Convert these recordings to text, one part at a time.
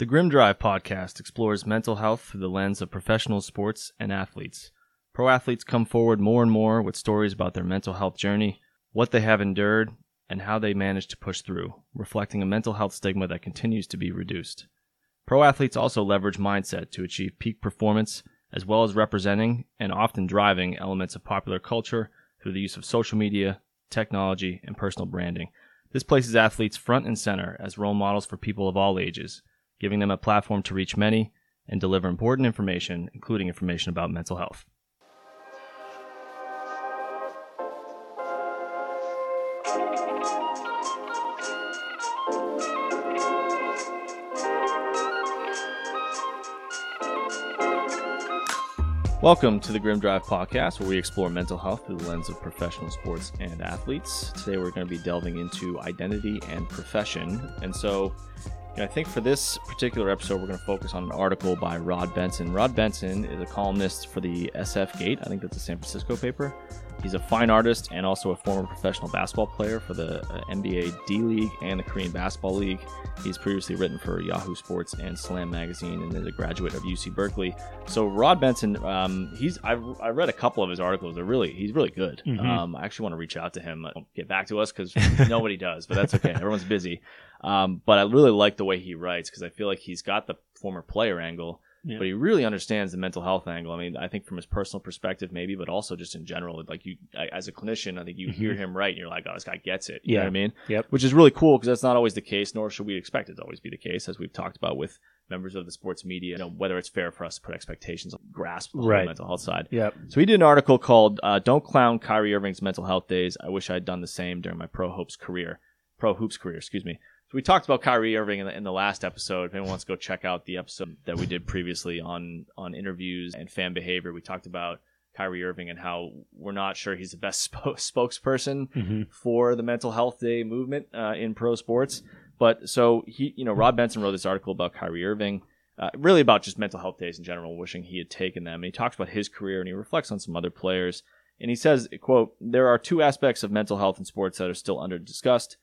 The Grim Drive podcast explores mental health through the lens of professional sports and athletes. Pro athletes come forward more and more with stories about their mental health journey, what they have endured, and how they managed to push through, reflecting a mental health stigma that continues to be reduced. Pro athletes also leverage mindset to achieve peak performance, as well as representing and often driving elements of popular culture through the use of social media, technology, and personal branding. This places athletes front and center as role models for people of all ages, giving them a platform to reach many and deliver important information, including information about mental health. Welcome to the Grim Drive podcast, where we explore mental health through the lens of professional sports and athletes. Today, we're going to be delving into identity and profession. And so, I think for this particular episode, we're going to focus on an article by Rod Benson. Rod Benson is a columnist for the SF Gate. I think that's a San Francisco paper. He's a fine artist and also a former professional basketball player for the uh, NBA D League and the Korean Basketball League. He's previously written for Yahoo Sports and Slam Magazine and is a graduate of UC Berkeley. So Rod Benson, um, he's I've, I read a couple of his articles. They're really he's really good. Mhm. Um, I actually want to reach out to him. Get back to us because nobody does, but that's okay. Everyone's busy. Um, but I really like the way he writes because I feel like he's got the former player angle Yeah. but he really understands the mental health angle. I mean, I think from his personal perspective, maybe, but also just in general, like you, as a clinician, I think you hear him right, and you're like, oh, this guy gets it. You know Yeah. what I mean? Yep. Which is really cool because that's not always the case, nor should we expect it to always be the case, as we've talked about with members of the sports media. You know, whether it's fair for us to put expectations, on grasp the Right. mental health side. Yep. So he did an article called uh, "Don't Clown Kyrie Irving's Mental Health Days." I wish I'd done the same during my pro hoops career, pro hoops career. Excuse me. So we talked about Kyrie Irving in the, in the last episode. If anyone wants to go check out the episode that we did previously on on interviews and fan behavior, we talked about Kyrie Irving and how we're not sure he's the best sp- spokesperson hmm for the mental health day movement uh, in pro sports. But so he, you know, Rob Benson wrote this article about Kyrie Irving, uh, really about just mental health days in general, wishing he had taken them. And he talks about his career and he reflects on some other players. And he says, "quote There are two aspects of mental health in sports that are still under discussed.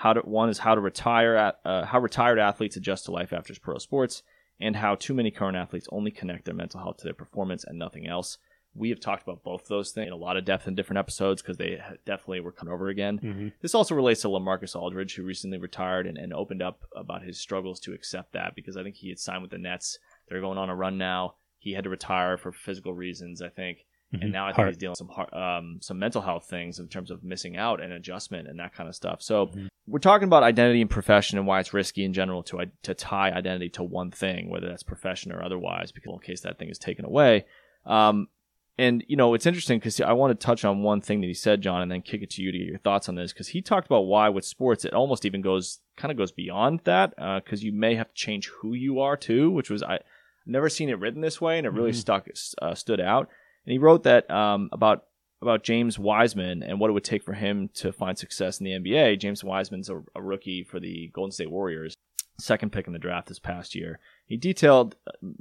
How to one is how to retire at uh, how retired athletes adjust to life after pro sports, and how too many current athletes only connect their mental health to their performance and nothing else." We have talked about both those things in a lot of depth in different episodes because they definitely were coming over again. hmm This also relates to LaMarcus Aldridge, who recently retired and, and opened up about his struggles to accept that because I think he had signed with the Nets. They're going on a run now. He had to retire for physical reasons, I think, and now I think Heart. he's dealing with some heart, um, some mental health things in terms of missing out and adjustment and that kind of stuff. So Mhm. we're talking about identity and profession and why it's risky in general to to tie identity to one thing, whether that's profession or otherwise, because in case that thing is taken away. Um, and you know, it's interesting because I want to touch on one thing that he said, John, and then kick it to you to get your thoughts on this because he talked about why with sports it almost even goes kind of goes beyond that because you may have to change who you are too, which was I never seen it written this way, and it really Mhm. stuck uh, stood out. And he wrote that um, about about James Wiseman and what it would take for him to find success in the NBA. James Wiseman's a, a rookie for the Golden State Warriors, second pick in the draft this past year. He detailed,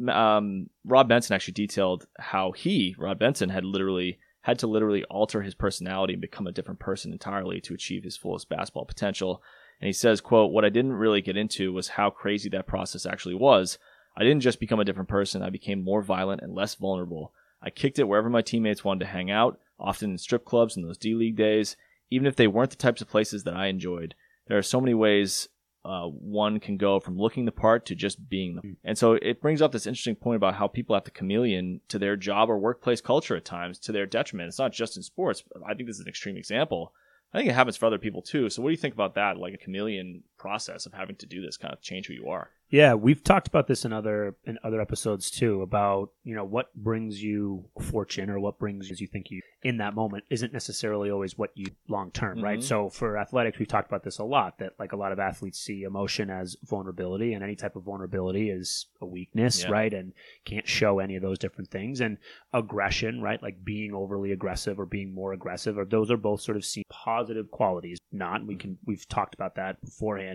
um, Rob Benson actually detailed how he, Rob Benson, had literally had to literally alter his personality and become a different person entirely to achieve his fullest basketball potential. And he says, quote, what I didn't really get into was how crazy that process actually was. I didn't just become a different person, I became more violent and less vulnerable. I kicked it wherever my teammates wanted to hang out, often in strip clubs in those D League days, even if they weren't the types of places that I enjoyed. There are so many ways uh, one can go from looking the part to just being them. And so it brings up this interesting point about how people have to chameleon to their job or workplace culture at times to their detriment. It's not just in sports. I think this is an extreme example. I think it happens for other people too. So what do you think about that? Like a chameleon process of having to do this kind of change who you are. Yeah, we've talked about this in other in other episodes too about you know what brings you fortune or what brings you as you think you in that moment isn't necessarily always what you long term, right? Mhm. So for athletics, we've talked about this a lot that like a lot of athletes see emotion as vulnerability, and any type of vulnerability is a weakness, Yeah. right? And can't show any of those different things. And aggression, right? Like being overly aggressive or being more aggressive, or those are both sort of seen positive qualities. Not we can we've talked about that beforehand.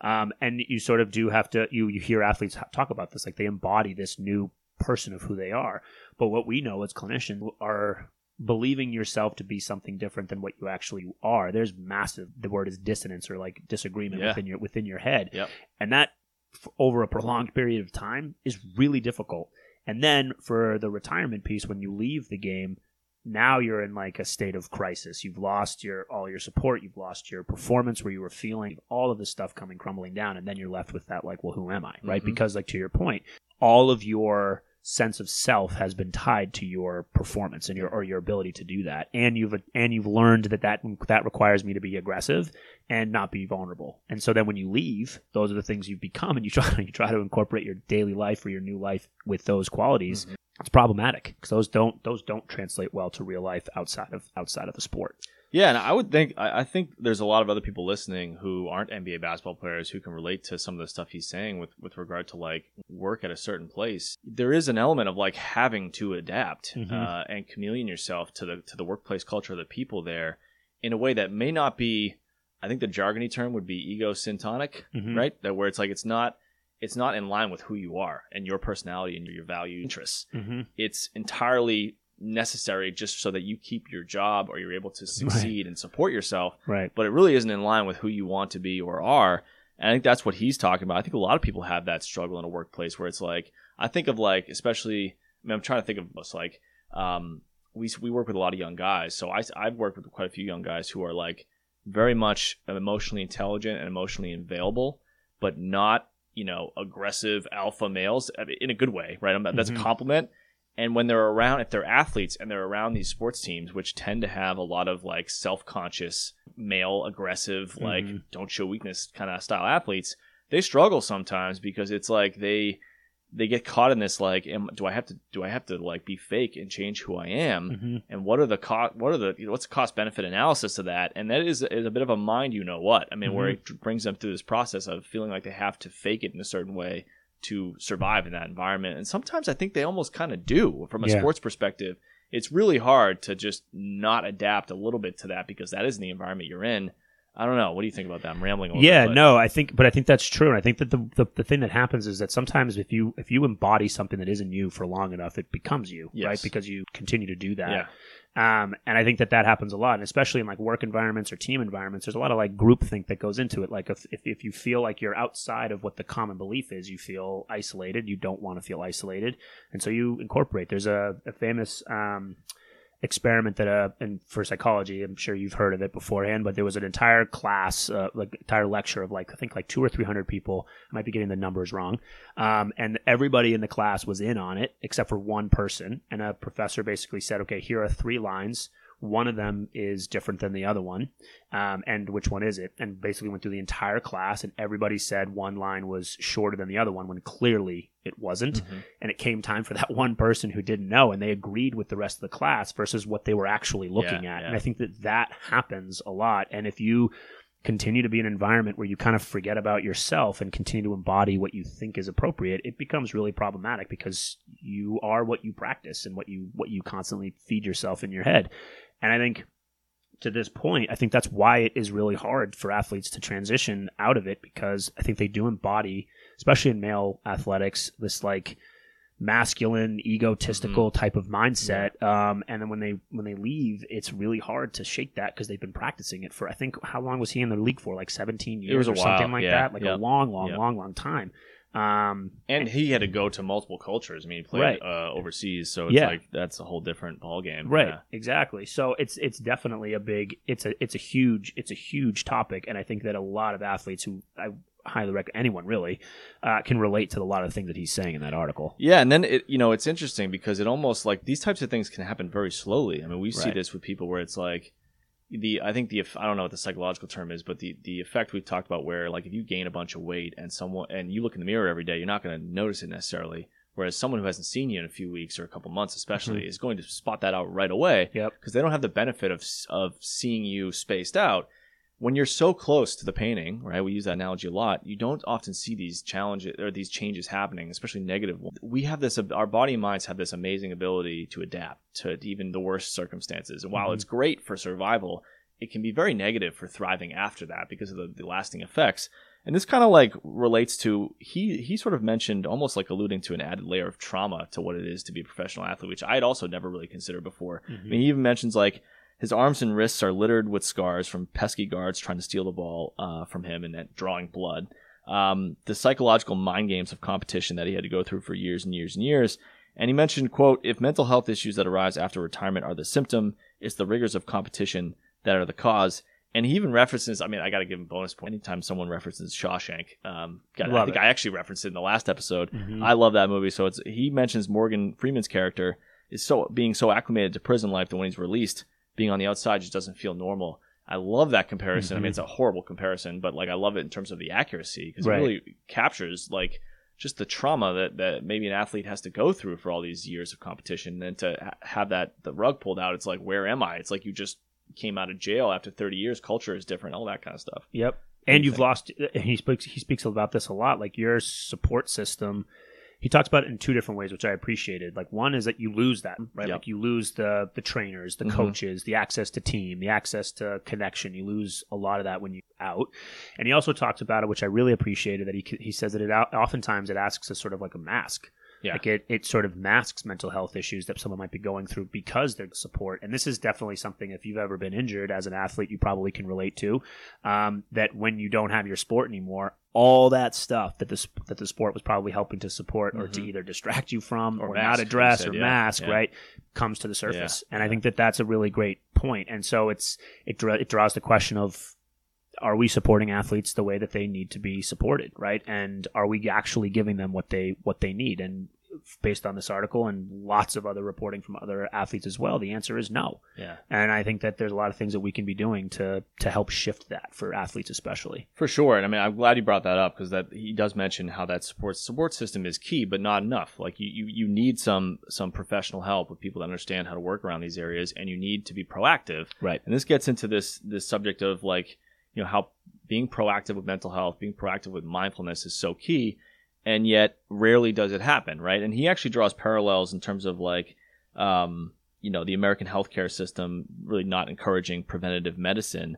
Um, and you sort of do have to you you hear athletes talk about this like they embody this new person of who they are. But what we know as clinicians are believing yourself to be something different than what you actually are. There's massive. The word is dissonance or like disagreement Yeah. within your within your head, Yep. and that over a prolonged period of time is really difficult. And then for the retirement piece, when you leave the game, now you're in like a state of crisis. You've lost your all your support. You've lost your performance where you were feeling all of this stuff coming crumbling down, and then you're left with that like, well, who am I, right? Mhm. Because like to your point, all of your sense of self has been tied to your performance and your or your ability to do that. And you've and you've learned that that that requires me to be aggressive and not be vulnerable. And so then when you leave those are the things you've become and you try you try to incorporate your daily life or your new life with those qualities. Mm-hmm. It's problematic because those don't those don't translate well to real life outside of outside of the sport Yeah, and I would think I, I think there's a lot of other people listening who aren't NBA basketball players who can relate to some of the stuff he's saying with with regard to like work at a certain place. There is an element of like having to adapt Mhm. uh, and chameleon yourself to the to the workplace culture of the people there in a way that may not be. I think the jargony term would be ego syntonic, Mhm. right? That where it's like it's not it's not in line with who you are and your personality and your value interests mm-hmm. it's entirely necessary just so that you keep your job or you're able to succeed and support yourself right. but it really isn't in line with who you want to be or are. And i think that's what he's talking about. I think a lot of people have that struggle in a workplace where it's like i think of like especially I mean, i'm trying to think of us like um, we, we work with a lot of young guys. So I, i've worked with quite a few young guys who are like very much emotionally intelligent and emotionally available but not you know aggressive alpha males in a good way right? I'm, that's Mhm. a compliment and when they're around if they're athletes and they're around these sports teams which tend to have a lot of like self-conscious male aggressive like Mhm. don't show weakness kind of style athletes they struggle sometimes because it's like they they get caught in this like am, do i have to do i have to like be fake and change who i am mm-hmm. and what are the cost what are the you know, what's the cost benefit analysis of that and that is, is a bit of a mind you know what i mean where Mm-hmm. it brings them through this process of feeling like they have to fake it in a certain way to survive in that environment. And sometimes i think they almost kind of do. From a Yeah. sports perspective it's really hard to just not adapt a little bit to that because that isn't the environment you're in i don't know what do you think about that i'm rambling a little yeah bit, no i think but i think that's true and i think that the, the the thing that happens is that sometimes if you if you embody something that isn't you for long enough it becomes you right because you continue to do that yeah um, and I think that that happens a lot, and especially in like work environments or team environments. There's a lot of like groupthink that goes into it. Like if, if if you feel like you're outside of what the common belief is, you feel isolated. You don't want to feel isolated, and so you incorporate. There's a, a famous um, experiment that uh and for psychology i'm sure you've heard of it beforehand but there was an entire class uh, like entire lecture of like i think like two or three hundred people. I might be getting the numbers wrong. Um, and everybody in the class was in on it except for one person. And a professor basically said okay here are three lines. One of them is different than the other one. Um, and which one is it? And basically went through the entire class and everybody said one line was shorter than the other one when clearly it wasn't Mhm. and it came time for that one person who didn't know and they agreed with the rest of the class versus what they were actually looking Yeah, at yeah. and i think that that happens a lot and if you continue to be in an environment where you kind of forget about yourself and continue to embody what you think is appropriate it becomes really problematic because you are what you practice and what you what you constantly feed yourself in your head and i think to this point, I think that's why it is really hard for athletes to transition out of it because I think they do embody, especially in male athletics, this like masculine, egotistical type of mindset. Um, and then when they when they leave, it's really hard to shake that because they've been practicing it for I think how long was he in the league for? Like seventeen years or something like yeah, that, like yeah, a long, long, yeah. long, long time. Um, and he had to go to multiple cultures. I mean, he played Right. uh, overseas, so it's Yeah. like that's a whole different ballgame. right Yeah. exactly so it's it's definitely a big it's a it's a huge it's a huge topic and i think that a lot of athletes who i highly recommend anyone really uh, can relate to a lot of the things that he's saying in that article Yeah, and then it you know it's interesting because it almost like these types of things can happen very slowly. I mean, we see this with people where it's like the I think the I don't know what the psychological term is, but the the effect we've talked about where like if you gain a bunch of weight and someone and you look in the mirror every day, you're not going to notice it necessarily. Whereas someone who hasn't seen you in a few weeks or a couple months, especially, mm-hmm. is going to spot that out right away yep because they don't have the benefit of of seeing you spaced out. When you're so close to the painting, right? We use that analogy a lot. You don't often see these challenges or these changes happening, especially negative ones. We have this, our body and minds have this amazing ability to adapt to even the worst circumstances. And while Mhm. it's great for survival, it can be very negative for thriving after that because of the, the lasting effects. And this kind of like relates to he he sort of mentioned almost like alluding to an added layer of trauma to what it is to be a professional athlete, which I had also never really considered before. I mean, he even mentions like his arms and wrists are littered with scars from pesky guards trying to steal the ball uh, from him and then drawing blood. um, the psychological mind games of competition that he had to go through for years and years and years. And he mentioned, quote, if mental health issues that arise after retirement are the symptom, it's the rigors of competition that are the cause. And he even references, I mean, I got to give him bonus point anytime someone references Shawshank. Um, got, I think it. I actually referenced it in the last episode. Mhm. I love that movie. So it's he mentions Morgan Freeman's character is so being so acclimated to prison life that when he's released, being on the outside just doesn't feel normal. I love that comparison. I mean, Mhm. it's a horrible comparison, but like I love it in terms of the accuracy because Right. it really captures like just the trauma that, that maybe an athlete has to go through for all these years of competition. And then to ha- have that the rug pulled out, it's like where am I? It's like you just came out of jail after 30 years. Culture is different, all that kind of stuff. Yep. And you you've think? lost. And he speaks. He speaks about this a lot. Like your support system. He talks about it in two different ways, which I appreciated. Like one is that you lose that, right? Yep. Like you lose the the trainers, the Mhm. coaches, the access to team, the access to connection. You lose a lot of that when you out. And he also talks about it, which I really appreciated. That he he says that it oftentimes it asks a sort of like a mask. Yeah. Like it, it sort of masks mental health issues that someone might be going through because there's support. And this is definitely something, if you've ever been injured as an athlete, you probably can relate to. Um, that when you don't have your sport anymore, all that stuff that the, that the sport was probably helping to support or to Mhm. either distract you from Or or, mask, not address said, or yeah, mask, yeah. right, comes to the surface. And I think that that's a really great point. And so it's, it, dra- it draws the question of, are we supporting athletes the way that they need to be supported right and are we actually giving them what they what they need and based on this article and lots of other reporting from other athletes as well the answer is no Yeah. and i think that there's a lot of things that we can be doing to to help shift that for athletes especially For sure, and I mean, I'm glad you brought that up because that he does mention how that support support system is key, but not enough. Like you, you, you need some some professional help with people that understand how to work around these areas, and you need to be proactive. right And this gets into this this subject of like you know how being proactive with mental health, being proactive with mindfulness is so key, and yet rarely does it happen, right? And he actually draws parallels in terms of like um, you know the American healthcare system really not encouraging preventative medicine.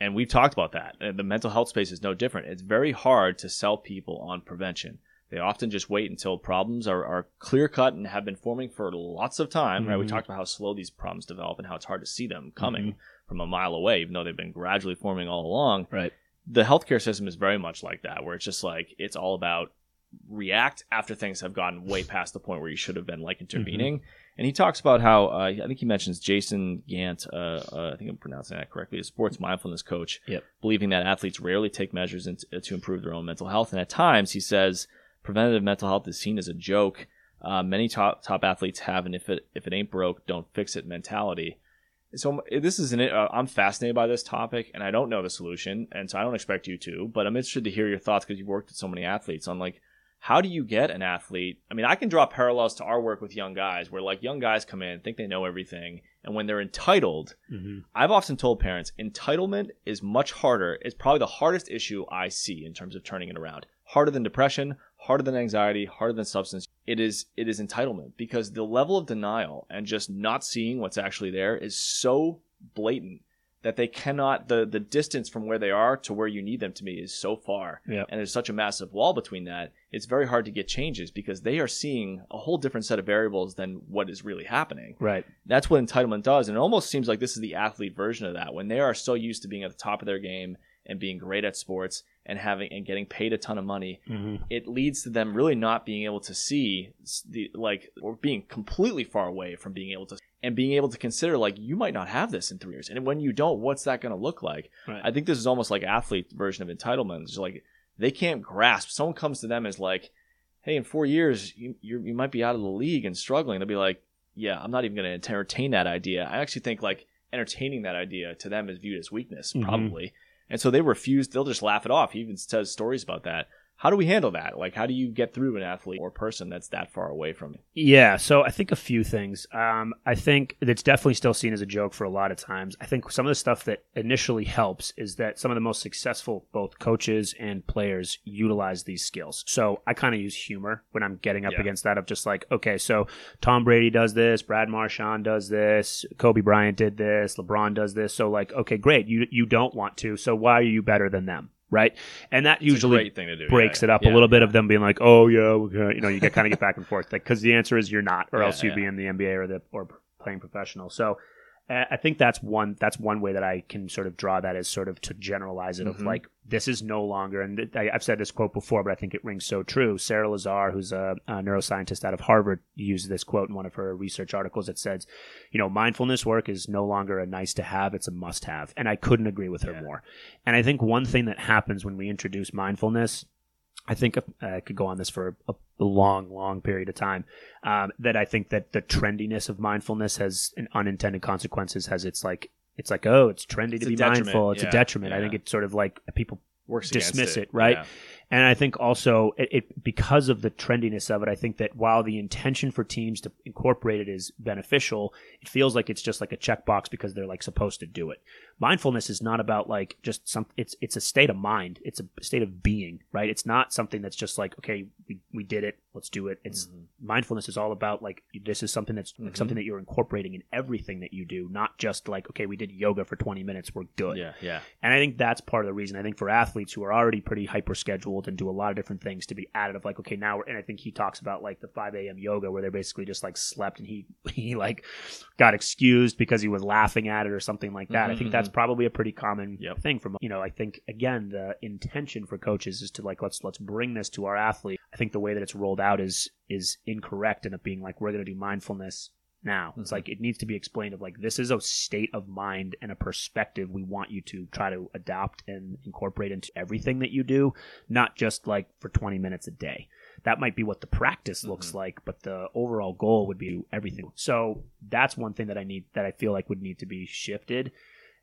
And we've talked about that. The mental health space is no different. It's very hard to sell people on prevention. They often just wait until problems are, are clear cut and have been forming for lots of time. Right? We Mhm. talked about how slow these problems develop and how it's hard to see them coming from a mile away, even though they've been gradually forming all along. right The healthcare system is very much like that, where it's just like it's all about react after things have gotten way past the point where you should have been like intervening. And he talks about how uh, I think he mentions Jason Gant. Uh, uh, I think I'm pronouncing that correctly. A sports mindfulness coach, Yep. believing that athletes rarely take measures in, to improve their own mental health, and at times he says preventative mental health is seen as a joke. Uh, many top top athletes have an if it if it ain't broke, don't fix it mentality. So this is an uh, I'm fascinated by this topic, and I don't know the solution, and so I don't expect you to. But I'm interested to hear your thoughts because you've worked with so many athletes on like how do you get an athlete? I mean, I can draw parallels to our work with young guys, where like young guys come in, think they know everything, and when they're entitled, mm-hmm. I've often told parents entitlement is much harder. It's probably the hardest issue I see in terms of turning it around. Harder than depression, harder than anxiety, harder than substance. It is it is entitlement because the level of denial and just not seeing what's actually there is so blatant that they cannot the the distance from where they are to where you need them to be is so far. Yeah. And there's such a massive wall between that. It's very hard to get changes because they are seeing a whole different set of variables than what is really happening. right That's what entitlement does. And it almost seems like this is the athlete version of that. When they are so used to being at the top of their game and being great at sports and having and getting paid a ton of money, mm-hmm. it leads to them really not being able to see the like or being completely far away from being able to and being able to consider like you might not have this in three years. And when you don't, what's that going to look like? right I think this is almost like athlete version of entitlement. It's like they can't grasp. Someone comes to them as like, "Hey, in four years, you you're, you might be out of the league and struggling." They'll be like, "Yeah, I'm not even going to entertain that idea." I actually think like entertaining that idea to them is viewed as weakness, Mhm. probably, and so they refuse. They'll just laugh it off. He even says stories about that. How do we handle that? Like, how do you get through an athlete or person that's that far away from you? Yeah, so I think a few things. Um, I think it's definitely still seen as a joke for a lot of times. I think some of the stuff that initially helps is that some of the most successful both coaches and players utilize these skills. So I kind of use humor when I'm getting up Yeah. against that of just like, okay, so Tom Brady does this, Brad Marchand does this, Kobe Bryant did this, LeBron does this. So like, okay, great, you you don't want to, so why are you better than them? Right, and that It's usually do. breaks Yeah, it up yeah, a little bit of them being like, "Oh yeah, we're you know," you get kind of get back and forth, like because the answer is you're not, or Yeah, else you'd be in the NBA or the or playing professional. So I I think that's one that's one way that I can sort of draw that as sort of to generalize it of Mhm. like this is no longer and I, I've said this quote before, but I think it rings so true. Sara Lazar, who's a, a neuroscientist out of Harvard, used this quote in one of her research articles that says, you know, mindfulness work is no longer a nice to have; it's a must have, and I couldn't agree with her Yeah. more. And I think one thing that happens when we introduce mindfulness I think uh, I could go on this for a, a long, long period of time. Um, that I think that the trendiness of mindfulness has an unintended consequences. Has it's like it's like oh, it's trendy It's to be mindful. It's Yeah, a detriment. I think it's sort of like people Works Dismiss against it, right? And I think also it, it because of the trendiness of it, I think that while the intention for teams to incorporate it is beneficial, it feels like it's just like a checkbox because they're like supposed to do it. Mindfulness is not about like just some. It's it's a state of mind. It's a state of being, right? It's not something that's just like okay, we, we did it, let's do it. It's Mhm. mindfulness is all about like this is something that's like Mhm. something that you're incorporating in everything that you do, not just like okay, we did yoga for 20 minutes, we're good. Yeah, yeah. And I think that's part of the reason. I think for athletes who are already pretty hyper scheduled and do a lot of different things to be added of like, okay, now, we're, and I think he talks about like the 5 a.m. yoga where they're basically just like slept and he, he like got excused because he was laughing at it or something like that. I Mhm, think that's probably a pretty common Yep. thing from, you know, I think again, the intention for coaches is to like, let's, let's bring this to our athlete. I think the way that it's rolled out is, is incorrect and of being like, we're going to do mindfulness now. It's Mhm. like it needs to be explained of like this is a state of mind and a perspective we want you to try to adopt and incorporate into everything that you do, not just like for 20 minutes a day. That might be what the practice looks Mhm. like, but the overall goal would be everything. So that's one thing that I need that I feel like would need to be shifted.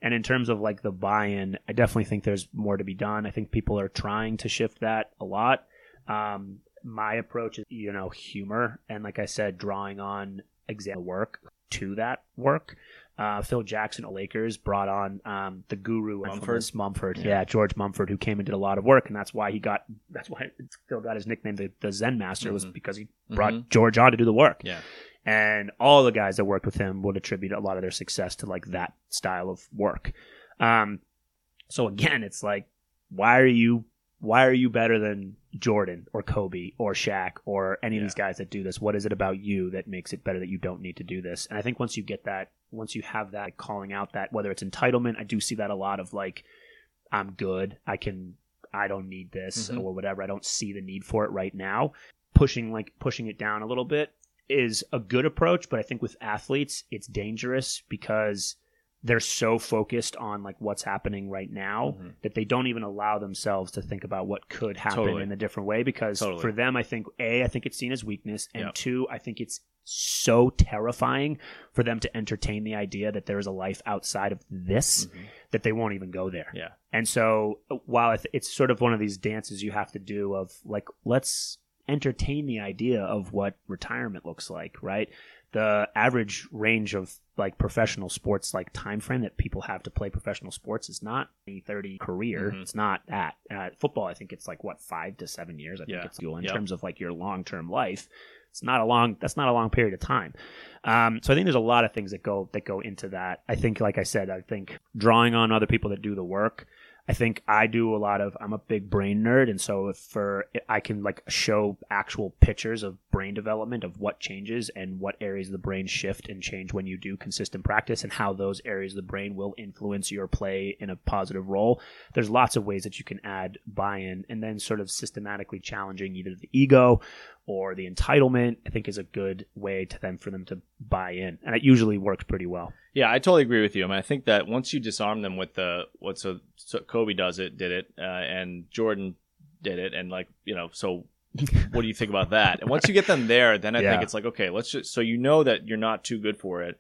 And in terms of like the buy-in, I definitely think there's more to be done. I think people are trying to shift that a lot. Um, my approach is, you know, humor and like I said, drawing on example work to that work. Uh, Phil Jackson at Lakers brought on um, the guru Mumford? Mumford, Yeah. yeah. George Mumford, who came and did a lot of work, and that's why he got that's why Phil got his nickname, the, the Zen Master, was Mhm. because he brought Mhm. George on to do the work. Yeah. And all the guys that worked with him would attribute a lot of their success to like that style of work. Um, so again, it's like, why are you why are you better than Jordan or Kobe or Shaq or any of these guys that do this? What is it about you that makes it better that you don't need to do this? And I think once you get that, once you have that calling out that whether it's entitlement, I do see that a lot of like, I'm good, I can, I don't need this Mhm. or whatever. I don't see the need for it right now. Pushing like pushing it down a little bit is a good approach, but I think with athletes, it's dangerous because they're so focused on like what's happening right now Mhm. that they don't even allow themselves to think about what could happen Totally. in a different way because Totally. for them I think A, I think it's seen as weakness and Yep. two, I think it's so terrifying for them to entertain the idea that there is a life outside of this Mhm. that they won't even go there. Yeah. And so while it's sort of one of these dances you have to do of like let's entertain the idea of what retirement looks like, right? The average range of like professional sports like time frame that people have to play professional sports is not a 30 career. Mhm. It's not that. Uh, football I think it's like what 5 to 7 years I think Yeah. it's in Yep. terms of like your long-term life. It's not a long that's not a long period of time. Um, so I think there's a lot of things that go that go into that. I think, like I said, I think drawing on other people that do the work. I think I do a lot of. I'm a big brain nerd, and so if for I can like show actual pictures of brain development of what changes and what areas of the brain shift and change when you do consistent practice, and how those areas of the brain will influence your play in a positive role. There's lots of ways that you can add buy-in, and then sort of systematically challenging either the ego or the entitlement. I think is a good way to then for them to buy in, and it usually works pretty well. Yeah, I totally agree with you. I mean, I think that once you disarm them with the what so, so Kobe does it, did it, uh, and Jordan did it, and like you know, so what do you think about that? And once you get them there, then I Yeah. think it's like okay, let's just so you know that you're not too good for it.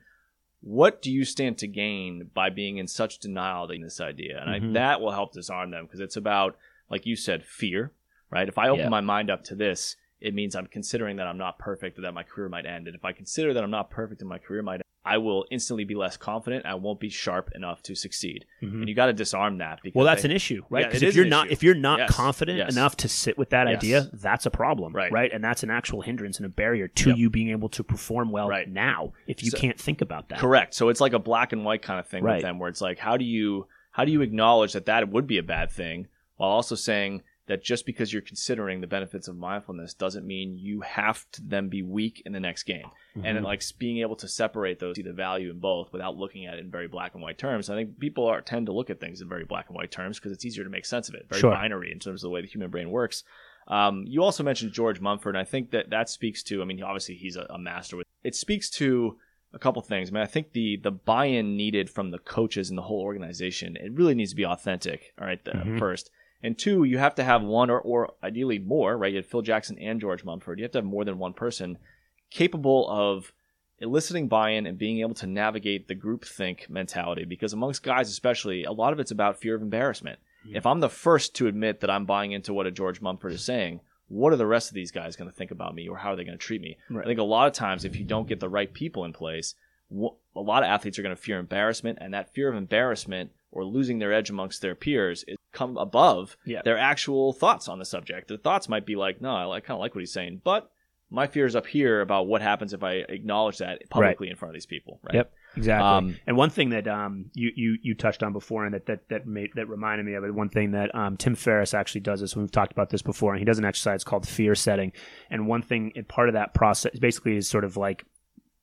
What do you stand to gain by being in such denial in this idea? And Mhm. I, that will help disarm them because it's about, like you said, fear, right? If I open Yeah. my mind up to this, it means I'm considering that I'm not perfect, or that my career might end. And if I consider that I'm not perfect and my career might end, I will instantly be less confident. I won't be sharp enough to succeed. And you got to disarm that. Because Mm-hmm. Well, that's they- an issue, right? Because it if you're not issue. if you're not Yes. confident Yes. enough to sit with that Yes. idea, that's a problem, Right. right? And that's an actual hindrance and a barrier to Yep. you being able to perform well Right. now. If you So- can't think about that, Correct. So it's like a black and white kind of thing with them, where it's like, how do you how do you acknowledge that that would be a bad thing, while also saying that just because you're considering the benefits of mindfulness doesn't mean you have to then be weak in the next game. Mm-hmm. And like being able to separate those, see the value in both without looking at it in very black and white terms. I think people are tend to look at things in very black and white terms because it's easier to make sense of it. Very sure. binary in terms of the way the human brain works. Um, you also mentioned George Mumford, and I think that that speaks to. I mean, obviously he's a, a master. With, it speaks to a couple things. I mean, I think the the buy-in needed from the coaches and the whole organization it really needs to be authentic. All right, the, mm-hmm. first. And two, you have to have one or, or ideally more, right? You had Phil Jackson and George Mumford. You have to have more than one person capable of eliciting buy-in and being able to navigate the group think mentality because amongst guys especially a lot of it's about fear of embarrassment mm-hmm. if i'm the first to admit that i'm buying into what a george mumford is saying what are the rest of these guys going to think about me or how are they going to treat me right. i think a lot of times if you don't get the right people in place a lot of athletes are going to fear embarrassment and that fear of embarrassment or losing their edge amongst their peers is come above yeah. their actual thoughts on the subject. Their thoughts might be like, no, I kind of like what he's saying, but my fear is up here about what happens if I acknowledge that publicly right. in front of these people. Right? Yep, exactly. Um, and one thing that um, you, you you touched on before, and that that that made that reminded me of it. One thing that um, Tim Ferriss actually does this. We've talked about this before, and he does an exercise called fear setting. And one thing, and part of that process, basically, is sort of like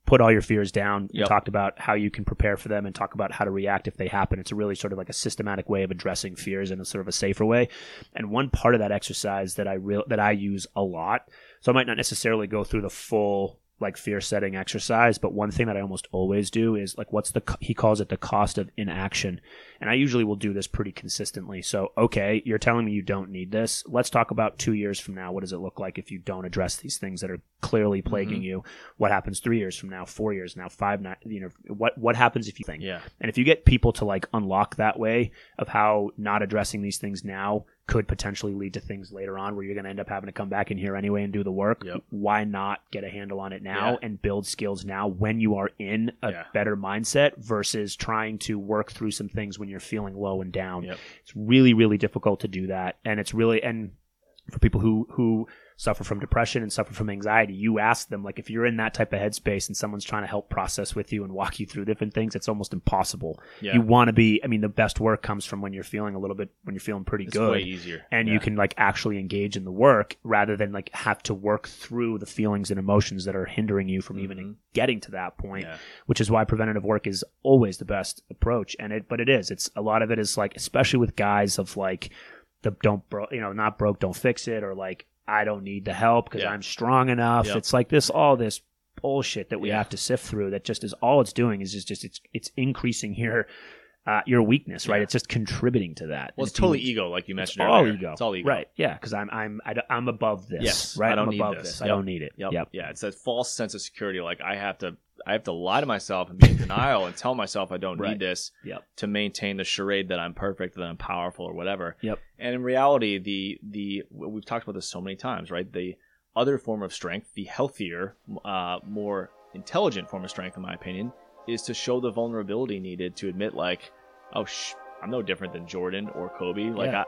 put all your fears down yep. talked about how you can prepare for them and talk about how to react if they happen. It's a really sort of like a systematic way of addressing fears in a sort of a safer way. And one part of that exercise that I real that I use a lot, so I might not necessarily go through the full like fear setting exercise but one thing that i almost always do is like what's the he calls it the cost of inaction. And i usually will do this pretty consistently. So okay you're telling me you don't need this. Let's talk about two years from now. What does it look like if you don't address these things that are clearly plaguing mm-hmm. you? What happens three years from now four years now five now you know what what happens if you think? Yeah. And if you get people to like unlock that way of how not addressing these things now could potentially lead to things later on where you're going to end up having to come back in here anyway and do the work. Yep. Why not get a handle on it now yeah. and build skills now when you are in a yeah. better mindset versus trying to work through some things when you're feeling low and down? Yep. It's really, really difficult to do that. And it's really, and for people who, who, suffer from depression and suffer from anxiety, you ask them, like, if you're in that type of headspace and someone's trying to help process with you and walk you through different things, it's almost impossible. Yeah. You want to be, I mean, the best work comes from when you're feeling a little bit, when you're feeling pretty it's good. way easier. And yeah. you can, like, actually engage in the work rather than, like, have to work through the feelings and emotions that are hindering you from mm-hmm. even getting to that point, yeah. which is why preventative work is always the best approach. And it, but it is, it's a lot of it is like, especially with guys of like, the don't bro, you know, not broke, don't fix it, or like I don't need the help because yeah. I'm strong enough. Yep. It's like this, all this bullshit that we yeah. have to sift through. That just is all it's doing is just, just it's it's increasing your uh, your weakness, right? Yeah. It's just contributing to that. Well, it's, totally ego, like you mentioned. It's all ego. It's all ego, right? Yeah, because I'm I'm I, am i am above this. Yes, right. I don't I'm need above this. this. Yep. I don't need it. Yep. yep. Yeah, it's that false sense of security. Like I have to I have to lie to myself and be in denial and tell myself I don't right. need this yep. to maintain the charade that I'm perfect, that I'm powerful, or whatever. Yep. And in reality, the the we've talked about this so many times, right? The other form of strength, the healthier, uh, more intelligent form of strength, in my opinion, is to show the vulnerability needed to admit, like, oh, sh- I'm no different than Jordan or Kobe. Like, yeah.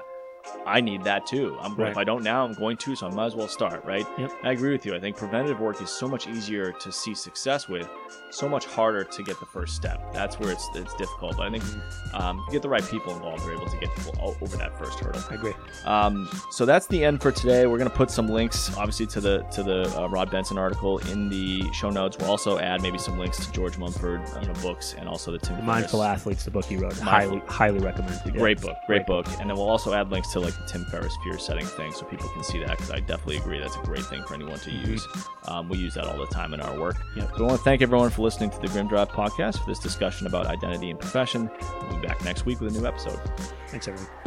I, need that too. I'm right. if I don't now, I'm going to, so I might as well start, right? Yep. I agree with you. I think preventative work is so much easier to see success with, so much harder to get the first step. That's where it's it's difficult. But I think mm-hmm. um, you get the right people involved, you're able to get people over that first hurdle. I agree. Um, so that's the end for today. We're gonna put some links, obviously, to the to the uh, Rod Benson article in the show notes. We'll also add maybe some links to George Mumford, you know, books, and also the Tim. Mindful Athletes, the book he wrote. Highly, highly recommend. Great book, great, great book. book. And then we'll also add links to like the Tim Ferriss fear setting thing so people can see that because I definitely agree that's a great thing for anyone to mm-hmm. use. Um, we use that all the time in our work. Yep. So I want to thank everyone for listening to the Grim Drive podcast for this discussion about identity and profession. We'll be back next week with a new episode. Thanks, everyone.